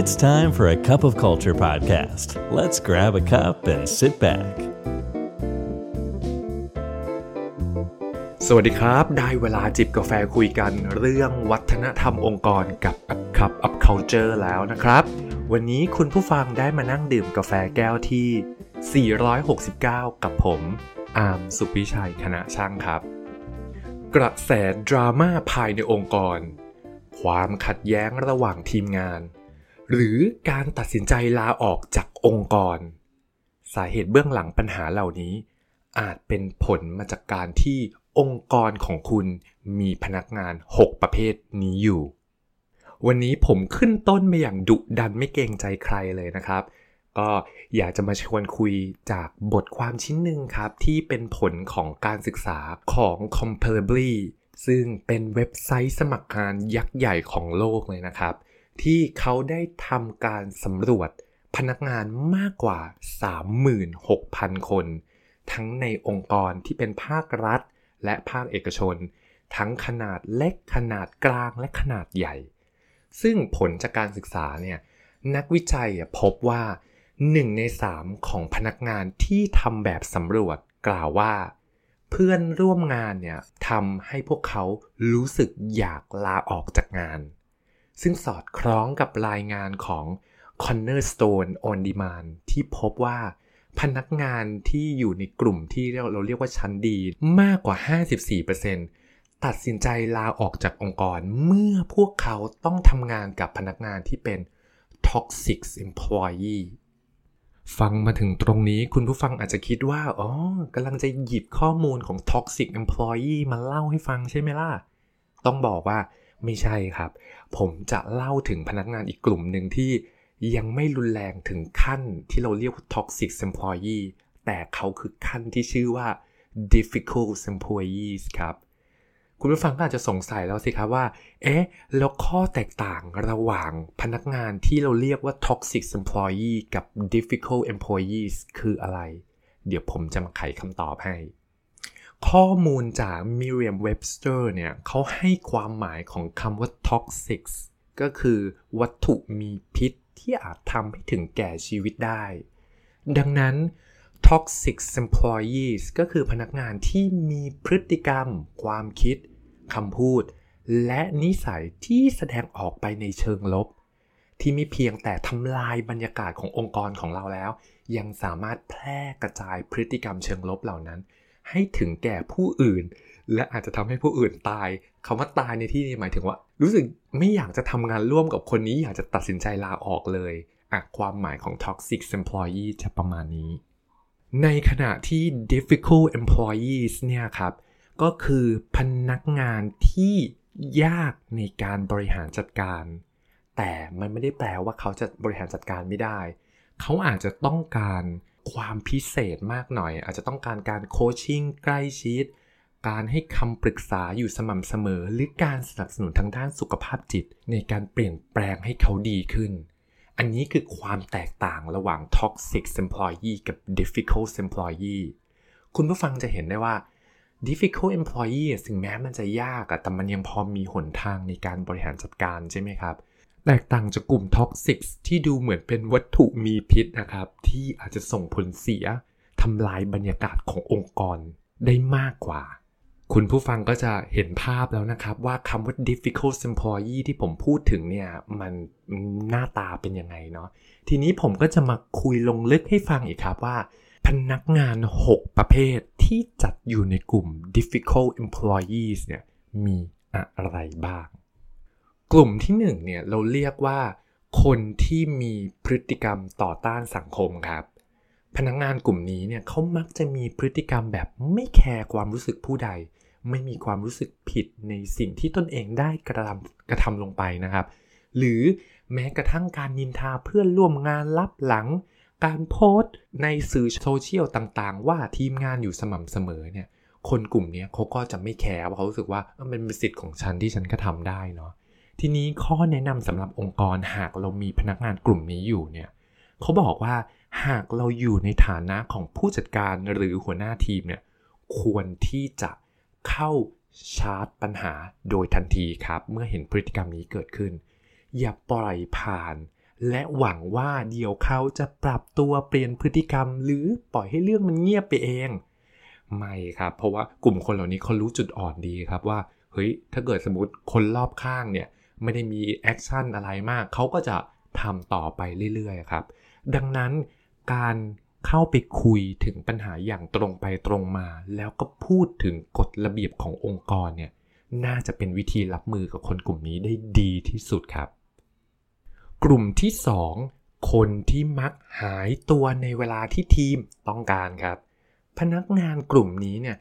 It's time for a cup of culture podcast. Let's grab a cup and sit back. สวัสดีครับ ได้เวลาจิบกาแฟคุยกันเรื่องวัฒนธรรมองค์กรกับ A Cup of Culture แล้วนะครับ วันนี้คุณผู้ฟังได้มานั่งดื่มกาแฟแก้วที่ 469 กับผม อาร์มสุพิชัยคณะช่างครับ กระแสดราม่าภายในองค์กร ความขัดแย้งระหว่างทีมงาน หรือการตัดสินใจลาออกจากองค์กร สาเหตุเบื้องหลังปัญหาเหล่านี้ อาจเป็นผลมาจากการที่องค์กรของคุณมีพนักงาน 6 ประเภทนี้อยู่ วันนี้ผมขึ้นต้นมาอย่างดุดันไม่เกรงใจใครเลยนะครับ ก็อยากจะมาชวนคุยจากบทความชิ้นหนึ่งครับ ที่เป็นผลของการศึกษาของ Comparably ซึ่งเป็นเว็บไซต์สมัครงานยักษ์ใหญ่ของโลกเลยนะครับ ที่เขาได้ทำการสำรวจพนักงานมากกว่า 36,000 คน ทั้งในองค์กรที่เป็นภาครัฐ และภาคเอกชน ทั้งขนาดเล็กขนาดกลางและขนาดใหญ่ ซึ่งผลจากการศึกษาเนี่ยนักวิจัยพบว่า 1 ใน 3 ของพนักงานที่ทำแบบสำรวจกล่าวว่า เพื่อนร่วมงานเนี่ยทำให้พวกเขารู้สึกอยากลาออกจากงาน ซึ่งสอดคล้องกับรายงานของ Cornerstone on Demand ที่พบว่าพนักงานที่อยู่ในกลุ่มที่เราเรียกว่าชั้นดีมากกว่า 54%ตัดสินใจลาออกจากองค์กร เมื่อพวกเขาต้องทำงานกับพนักงานที่เป็น toxic employee ฟังมาถึงตรงนี้คุณผู้ฟังอาจจะคิดว่า อ๋อกำลังจะหยิบข้อมูลของ toxic employee มาเล่าให้ฟังใช่ไหมล่ะ ต้องบอกว่า ไม่ใช่ครับ ผมจะเล่าถึงพนักงานอีกกลุ่มหนึ่งที่ยังไม่รุนแรงถึงขั้นที่เราเรียกว่า toxic employee แต่เขาคือขั้นที่ชื่อว่า difficult employees ครับ คุณผู้ฟังก็อาจจะสงสัยแล้วสิครับว่า เอ๊ะ แล้วข้อแตกต่างระหว่างพนักงานที่เราเรียกว่า toxic employee กับ difficult employees คืออะไร เดี๋ยวผมจะมาไขคำตอบให้ ข้อมูลจาก Merriam-Webster เนี่ยเขาให้ความหมายของคำว่า toxic ก็คือวัตถุมีพิษที่อาจทำให้ถึงแก่ชีวิตได้ ดังนั้น toxic employees ก็คือพนักงานที่มีพฤติกรรม ความคิดคำพูด และนิสัยที่แสดงออกไปในเชิงลบ ที่ไม่เพียงแต่ทำลายบรรยากาศขององค์กรของเราแล้ว ยังสามารถแพร่กระจายพฤติกรรมเชิงลบเหล่านั้น ให้ถึงแก่ผู้อื่น และอาจจะทำให้ผู้อื่นตายคำว่าตายในที่นี้หมายถึงว่า รู้สึกไม่อยากจะทำงานร่วมกับคนนี้อยากจะตัดสินใจลาออกเลยอะความหมายของ toxic employee จะประมาณนี้ ในขณะที่ difficult employees เนี่ยครับ ก็คือพนักงานที่ยากในการบริหารจัดการ แต่มันไม่ได้แปลว่าเขาจะบริหารจัดการไม่ได้ เขาอาจจะต้องการ ความพิเศษมากหน่อย อาจจะต้องการการโคชชิ่งใกล้ชิด การให้คำปรึกษาอยู่สม่ำเสมอ หรือการสนับสนุนทางด้านสุขภาพจิต ในการเปลี่ยนแปลงให้เขาดีขึ้น อันนี้คือความแตกต่างระหว่าง toxic employee กับ difficult employee คุณผู้ฟังจะเห็นได้ว่า difficult employee ถึงแม้มันจะยากอะแต่มันยังพอมีหนทางในการบริหารจัดการใช่ไหมครับ แตกต่างจากกลุ่ม toxic ที่ดูเหมือนเป็นวัตถุมีพิษนะครับ ที่อาจจะส่งผลเสียทำลายบรรยากาศขององค์กรได้มากกว่า คุณผู้ฟังก็จะเห็นภาพแล้วนะครับว่าคำว่า difficult employee ที่ผมพูดถึงเนี่ยมันหน้าตาเป็นยังไงเนาะทีนี้ผมก็จะมาคุยลงลึกให้ฟังอีกครับว่า พนักงาน 6 ประเภทที่จัดอยู่ในกลุ่ม difficult employees เนี่ยมีอะไรบ้าง กลุ่มที่1เนี่ยเราเรียกว่าคนที่มีพฤติกรรมต่อต้านสังคมครับ พนักงานกลุ่มนี้เนี่ยเขามักจะมีพฤติกรรมแบบไม่แคร์ความรู้สึกผู้ใด ไม่มีความรู้สึกผิดในสิ่งที่ตนเองได้กระทำกระทำลงไปนะครับ หรือแม้กระทั่งการนินทาเพื่อนร่วมงานลับหลัง การโพสต์ในสื่อโซเชียลต่างๆ ว่าทีมงานอยู่สม่ำเสมอเนี่ยคนกลุ่มนี้เขาก็จะไม่แคร์เพราะเขารู้สึกว่ามันเป็นสิทธิ์ของฉันที่ฉันก็ทำได้เนาะ ทีนี้ข้อแนะนำสำหรับองค์กรหากเรามีพนักงานกลุ่มนี้อยู่เนี่ยเขาบอกว่าหากเราอยู่ในฐานะของผู้จัดการหรือหัวหน้าทีมเนี่ยควรที่จะเข้าชาร์จปัญหาโดยทันทีครับ เมื่อเห็นพฤติกรรมนี้เกิดขึ้น อย่าปล่อยผ่าน และหวังว่าเดี๋ยวเขาจะปรับตัวเปลี่ยนพฤติกรรม หรือปล่อยให้เรื่องมันเงียบไปเอง ไม่ครับ เพราะว่ากลุ่มคนเหล่านี้เขารู้จุดอ่อนดีครับว่าเฮ้ยถ้าเกิดสมมติคนรอบข้างเนี่ย ไม่ได้มี action อะไรมาก เขาก็จะทำต่อไปเรื่อยๆครับ ดังนั้นการเข้าไปคุยถึงปัญหาอย่างตรงไปตรงมา แล้วก็พูดถึงกฎระเบียบขององค์กรเนี่ยน่าจะเป็นวิธีรับมือกับคนกลุ่มนี้ได้ดีที่สุดครับ กลุ่มที่ 2 คนที่มักหายตัวในเวลาที่ทีมต้องการครับ พนักงานกลุ่มนี้เนี่ย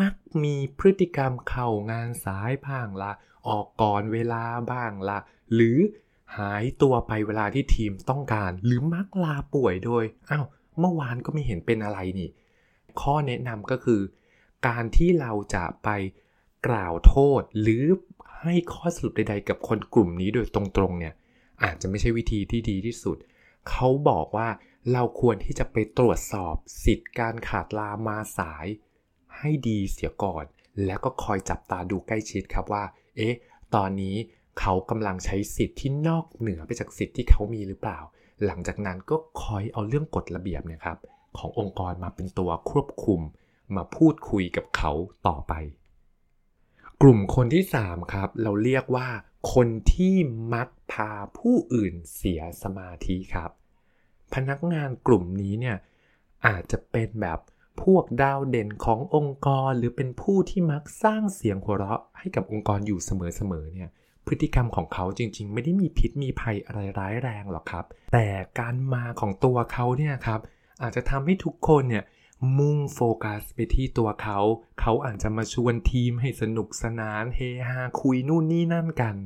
มักมีพฤติกรรมเข้างานสายบ้างละ ออกก่อนเวลาบ้างละหรือหายตัวไปเวลาที่ทีมต้องการ หรือมักลาป่วยโดยอ้าวเมื่อวานก็ไม่เห็นเป็นอะไรนี่ ข้อแนะนำก็คือ การที่เราจะไปกล่าวโทษ หรือให้ข้อสรุปใด ๆ กับคนกลุ่มนี้โดยตรงๆเนี่ยอาจจะไม่ใช่วิธีที่ดีที่สุด เขาบอกว่าเราควรที่จะไปตรวจสอบสิทธิ์การขาดลามาสาย ให้ดีเสียก่อน แล้วก็คอยจับตาดูใกล้ชิดครับว่า เอ๊ะ ตอนนี้เขากำลังใช้สิทธิ์ที่นอกเหนือไปจากสิทธิ์ที่เขามีหรือเปล่า หลังจากนั้นก็คอยเอาเรื่องกฎระเบียบเนี่ยครับขององค์กรมาเป็นตัวควบคุม มาพูดคุยกับเขาต่อไป กลุ่มคนที่ 3 ครับ เราเรียกว่า คนที่มักพาผู้อื่นเสียสมาธิครับ พนักงานกลุ่มนี้เนี่ยอาจจะเป็นแบบ พวกดาวเด่นขององค์กรหรือเป็นผู้ที่มักสร้างเสียงหัวเราะให้กับองค์กรอยู่เสมอๆเนี่ยพฤติกรรมของเขาจริง ๆ ไม่ได้มีพิษมีภัยอะไรร้ายแรงหรอกครับ แต่การมาของตัวเขาเนี่ยครับอาจจะทำให้ทุกคนเนี่ยมุ่งโฟกัสไปที่ตัวเขา เขาอาจจะมาชวนทีมให้สนุกสนานเฮฮาคุยนู่นนี่นั่นกัน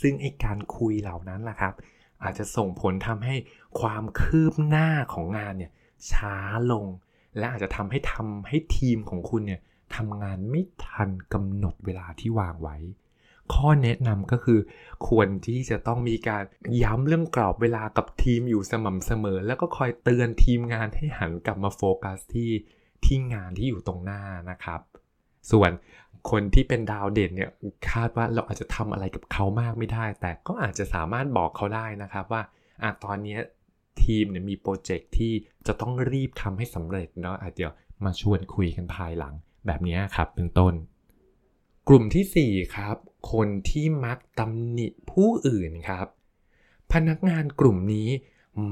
ซึ่งไอการคุยเหล่านั้นแหละครับ อาจจะส่งผลทำให้ความคืบหน้าของงานเนี่ยช้าลง และอาจจะทำให้ทำให้ทีมของคุณเนี่ยทำงานไม่ทันกำหนดเวลาที่วางไว้ ข้อแนะนำก็คือควรที่จะต้องมีการย้ำเรื่องกรอบเวลากับทีมอยู่สม่ำเสมอ แล้วก็คอยเตือนทีมงานให้หันกลับมาโฟกัสที่ที่งานที่อยู่ตรงหน้านะครับ ส่วนคนที่เป็นดาวเด่นเนี่ยคาดว่าเราอาจจะทำอะไรกับเขามากไม่ได้ แต่ก็อาจจะสามารถบอกเขาได้นะครับว่าอะตอนนี้ ทีมเนี่ยมีโปรเจกต์ที่จะต้องรีบทำให้สำเร็จเนาะอาจจะมาชวนคุยกันภายหลังแบบนี้ครับเป็นต้น กลุ่มที่ 4 ครับ คนที่มักตำหนิผู้อื่นครับ พนักงานกลุ่มนี้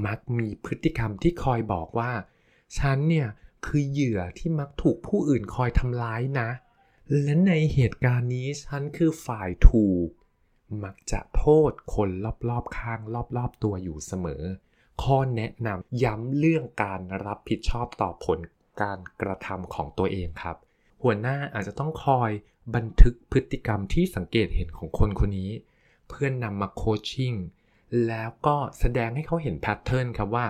มักมีพฤติกรรมที่คอยบอกว่า ฉันเนี่ยคือเหยื่อที่มักถูกผู้อื่นคอยทำร้ายนะ และในเหตุการณ์นี้ฉันคือฝ่ายถูก มักจะโทษคนรอบๆข้างรอบๆตัวอยู่เสมอ ข้อแนะนำย้ำเรื่องการรับผิดชอบต่อผลการกระทำของตัวเองครับ หัวหน้าอาจจะต้องคอยบันทึกพฤติกรรมที่สังเกตเห็นของคนคนนี้ เพื่อนนำมาโคชชิ่งแล้วก็แสดงให้เขาเห็นแพทเทิร์นครับว่า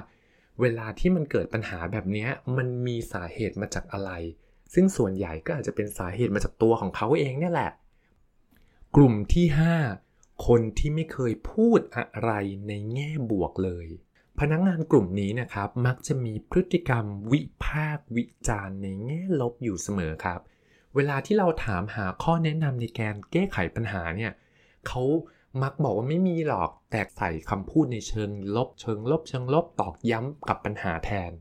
เวลาที่มันเกิดปัญหาแบบนี้มันมีสาเหตุมาจากอะไร ซึ่งส่วนใหญ่ก็อาจจะเป็นสาเหตุมาจากตัวของเขาเองเนี่ยแหละ กลุ่มที่ 5 คนที่ไม่เคยพูดอะไรในแง่บวกเลย พนักงงานกลุ่มนี้นะครับ มักจะมีพฤติกรรมวิพากวิจารณ์ในแง่ลบอยู่เสมอครับ เวลาที่เราถามหาข้อแนะนำในการแก้ไขปัญหาเนี่ยเขามักบอกว่าไม่มีหรอกแต่ใส่คำพูดในเชิงลบ เชิงลบ เชิงลบตอกย้ำกับปัญหาแทน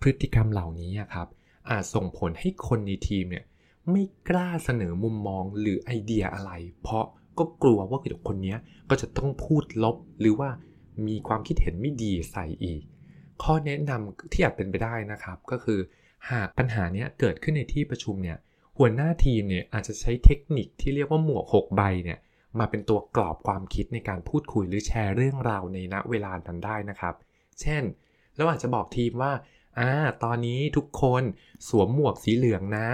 พฤติกรรมเหล่านี้ครับ อาจส่งผลให้คนในทีมเนี่ยไม่กล้าเสนอมุมมองหรือไอเดียอะไร เพราะก็กลัวว่าคนนี้ก็จะต้องพูดลบหรือว่า มีความคิดเห็นไม่ดีใส่อีก ข้อแนะนำที่อาจเป็นไปได้นะครับ ก็คือหากปัญหานี้เกิดขึ้นในที่ประชุมเนี่ยหัวหน้าทีมเนี่ยอาจจะใช้เทคนิคที่เรียกว่าหมวก 6 ใบเนี่ยมาเป็นตัวกรอบความคิดในการพูดคุยหรือแชร์เรื่องราวในณเวลานั้นได้นะครับ เช่น เราอาจจะบอกทีมว่าอ่าตอนนี้ทุกคนสวมหมวกสีเหลืองนะ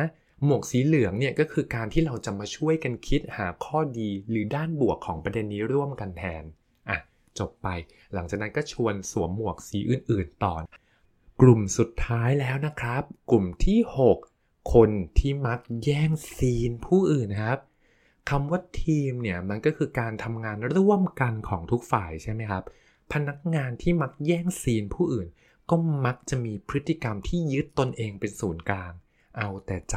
หมวกสีเหลืองเนี่ยก็คือการที่เราจะมาช่วยกันคิดหาข้อดีหรือด้านบวกของประเด็นนี้ร่วมกันแทน จบไป หลังจากนั้นก็ชวนสวมหมวกสีอื่นๆต่อ กลุ่มสุดท้ายแล้วนะครับ กลุ่มที่ 6 คนที่มักแย่งซีนผู้อื่นครับคำว่าทีมเนี่ยมันก็คือการทำงานร่วมกันของทุกฝ่ายใช่ไหมครับ พนักงานที่มักแย่งซีนผู้อื่น ก็มักจะมีพฤติกรรมที่ยึดตนเองเป็นศูนย์กลาง เอาแต่ใจ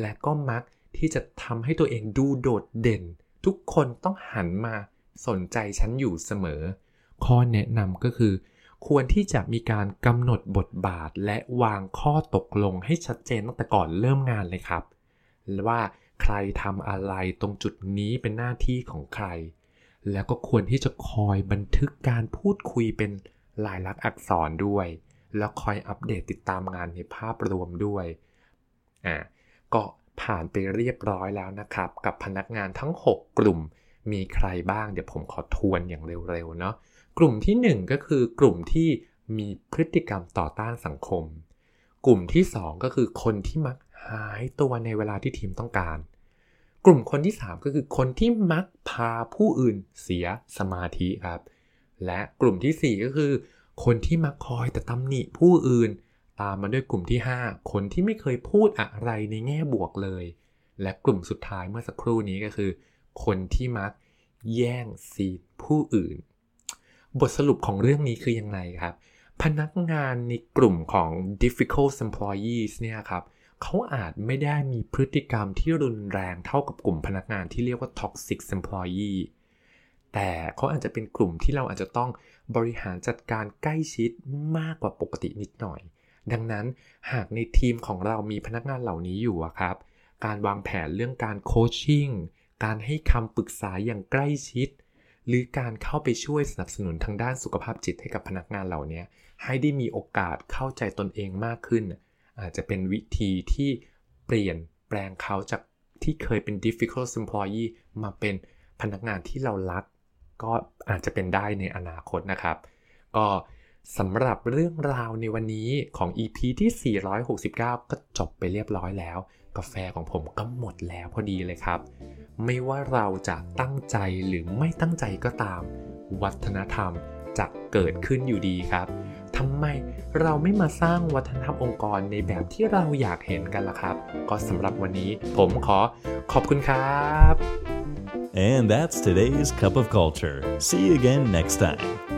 และก็มักที่จะทำให้ตัวเองดูโดดเด่น ทุกคนต้องหันมา สนใจฉันอยู่เสมอ ข้อแนะนำก็คือ ควรที่จะมีการกำหนดบทบาทและวางข้อตกลงให้ชัดเจนตั้งแต่ก่อนเริ่มงานเลยครับว่าใครทำอะไรตรงจุดนี้เป็นหน้าที่ของใคร แล้วก็ควรที่จะคอยบันทึกการพูดคุยเป็นลายลักษณ์อักษรด้วย แล้วคอยอัปเดตติดตามงานในภาพรวมด้วยอ่าก็ผ่านไปเรียบร้อยแล้วนะครับ กับพนักงานทั้ง 6 กลุ่ม มีใครบ้างเดี๋ยวผมขอทวนอย่างเร็วๆเนาะกลุ่มที่ 1 ก็คือกลุ่มที่มีพฤติกรรมต่อต้านสังคม กลุ่มที่ 2 ก็คือคนที่มักหายตัวในเวลาที่ทีมต้องการ กลุ่มคนที่ 3 ก็คือคนที่มักพาผู้อื่นเสียสมาธิครับ และกลุ่มที่ 4 ก็คือ คนที่มักคอยแต่ตำหนิผู้อื่น ตามมาด้วยกลุ่มที่ 5 คนที่ไม่เคยพูดอะไรในแง่บวกเลย และกลุ่มสุดท้ายเมื่อสักครู่นี้ก็คือ คนที่มักแย่งซีนผู้อื่น บทสรุปของเรื่องนี้คือยังไงครับ พนักงานในกลุ่มของ difficult employees เนี่ยครับเขาอาจไม่ได้มีพฤติกรรมที่รุนแรงเท่ากับกลุ่มพนักงานที่เรียกว่า toxic employee แต่เขาอาจจะเป็นกลุ่มที่เราอาจจะต้องบริหารจัดการใกล้ชิดมากกว่าปกตินิดหน่อย ดังนั้นหากในทีมของเรามีพนักงานเหล่านี้อยู่ครับ การวางแผนเรื่องการโคชชิ่ง การให้คำปรึกษาอย่างใกล้ชิด หรือการเข้าไปช่วยสนับสนุนทางด้านสุขภาพจิตให้กับพนักงานเหล่านี้ให้ได้มีโอกาสเข้าใจตนเองมากขึ้น อาจจะเป็นวิธีที่เปลี่ยนแปลงเขาจากที่เคยเป็น difficult employee มาเป็นพนักงานที่เรารัก ก็อาจจะเป็นได้ในอนาคตนะครับ ก็สำหรับเรื่องราวในวันนี้ของ EP ที่ 469 ก็จบไปเรียบร้อยแล้ว กาแฟของผมก็หมดแล้วพอดีเลยครับ ไม่ว่าเราจะตั้งใจหรือไม่ตั้งใจก็ตาม วัฒนธรรมจะเกิดขึ้นอยู่ดีครับทำไมเราไม่มาสร้างวัฒนธรรมองค์กรในแบบที่เราอยากเห็นกันล่ะครับ ก็สำหรับวันนี้ผมขอขอบคุณครับ And that's today's Cup of Culture. See you again next time.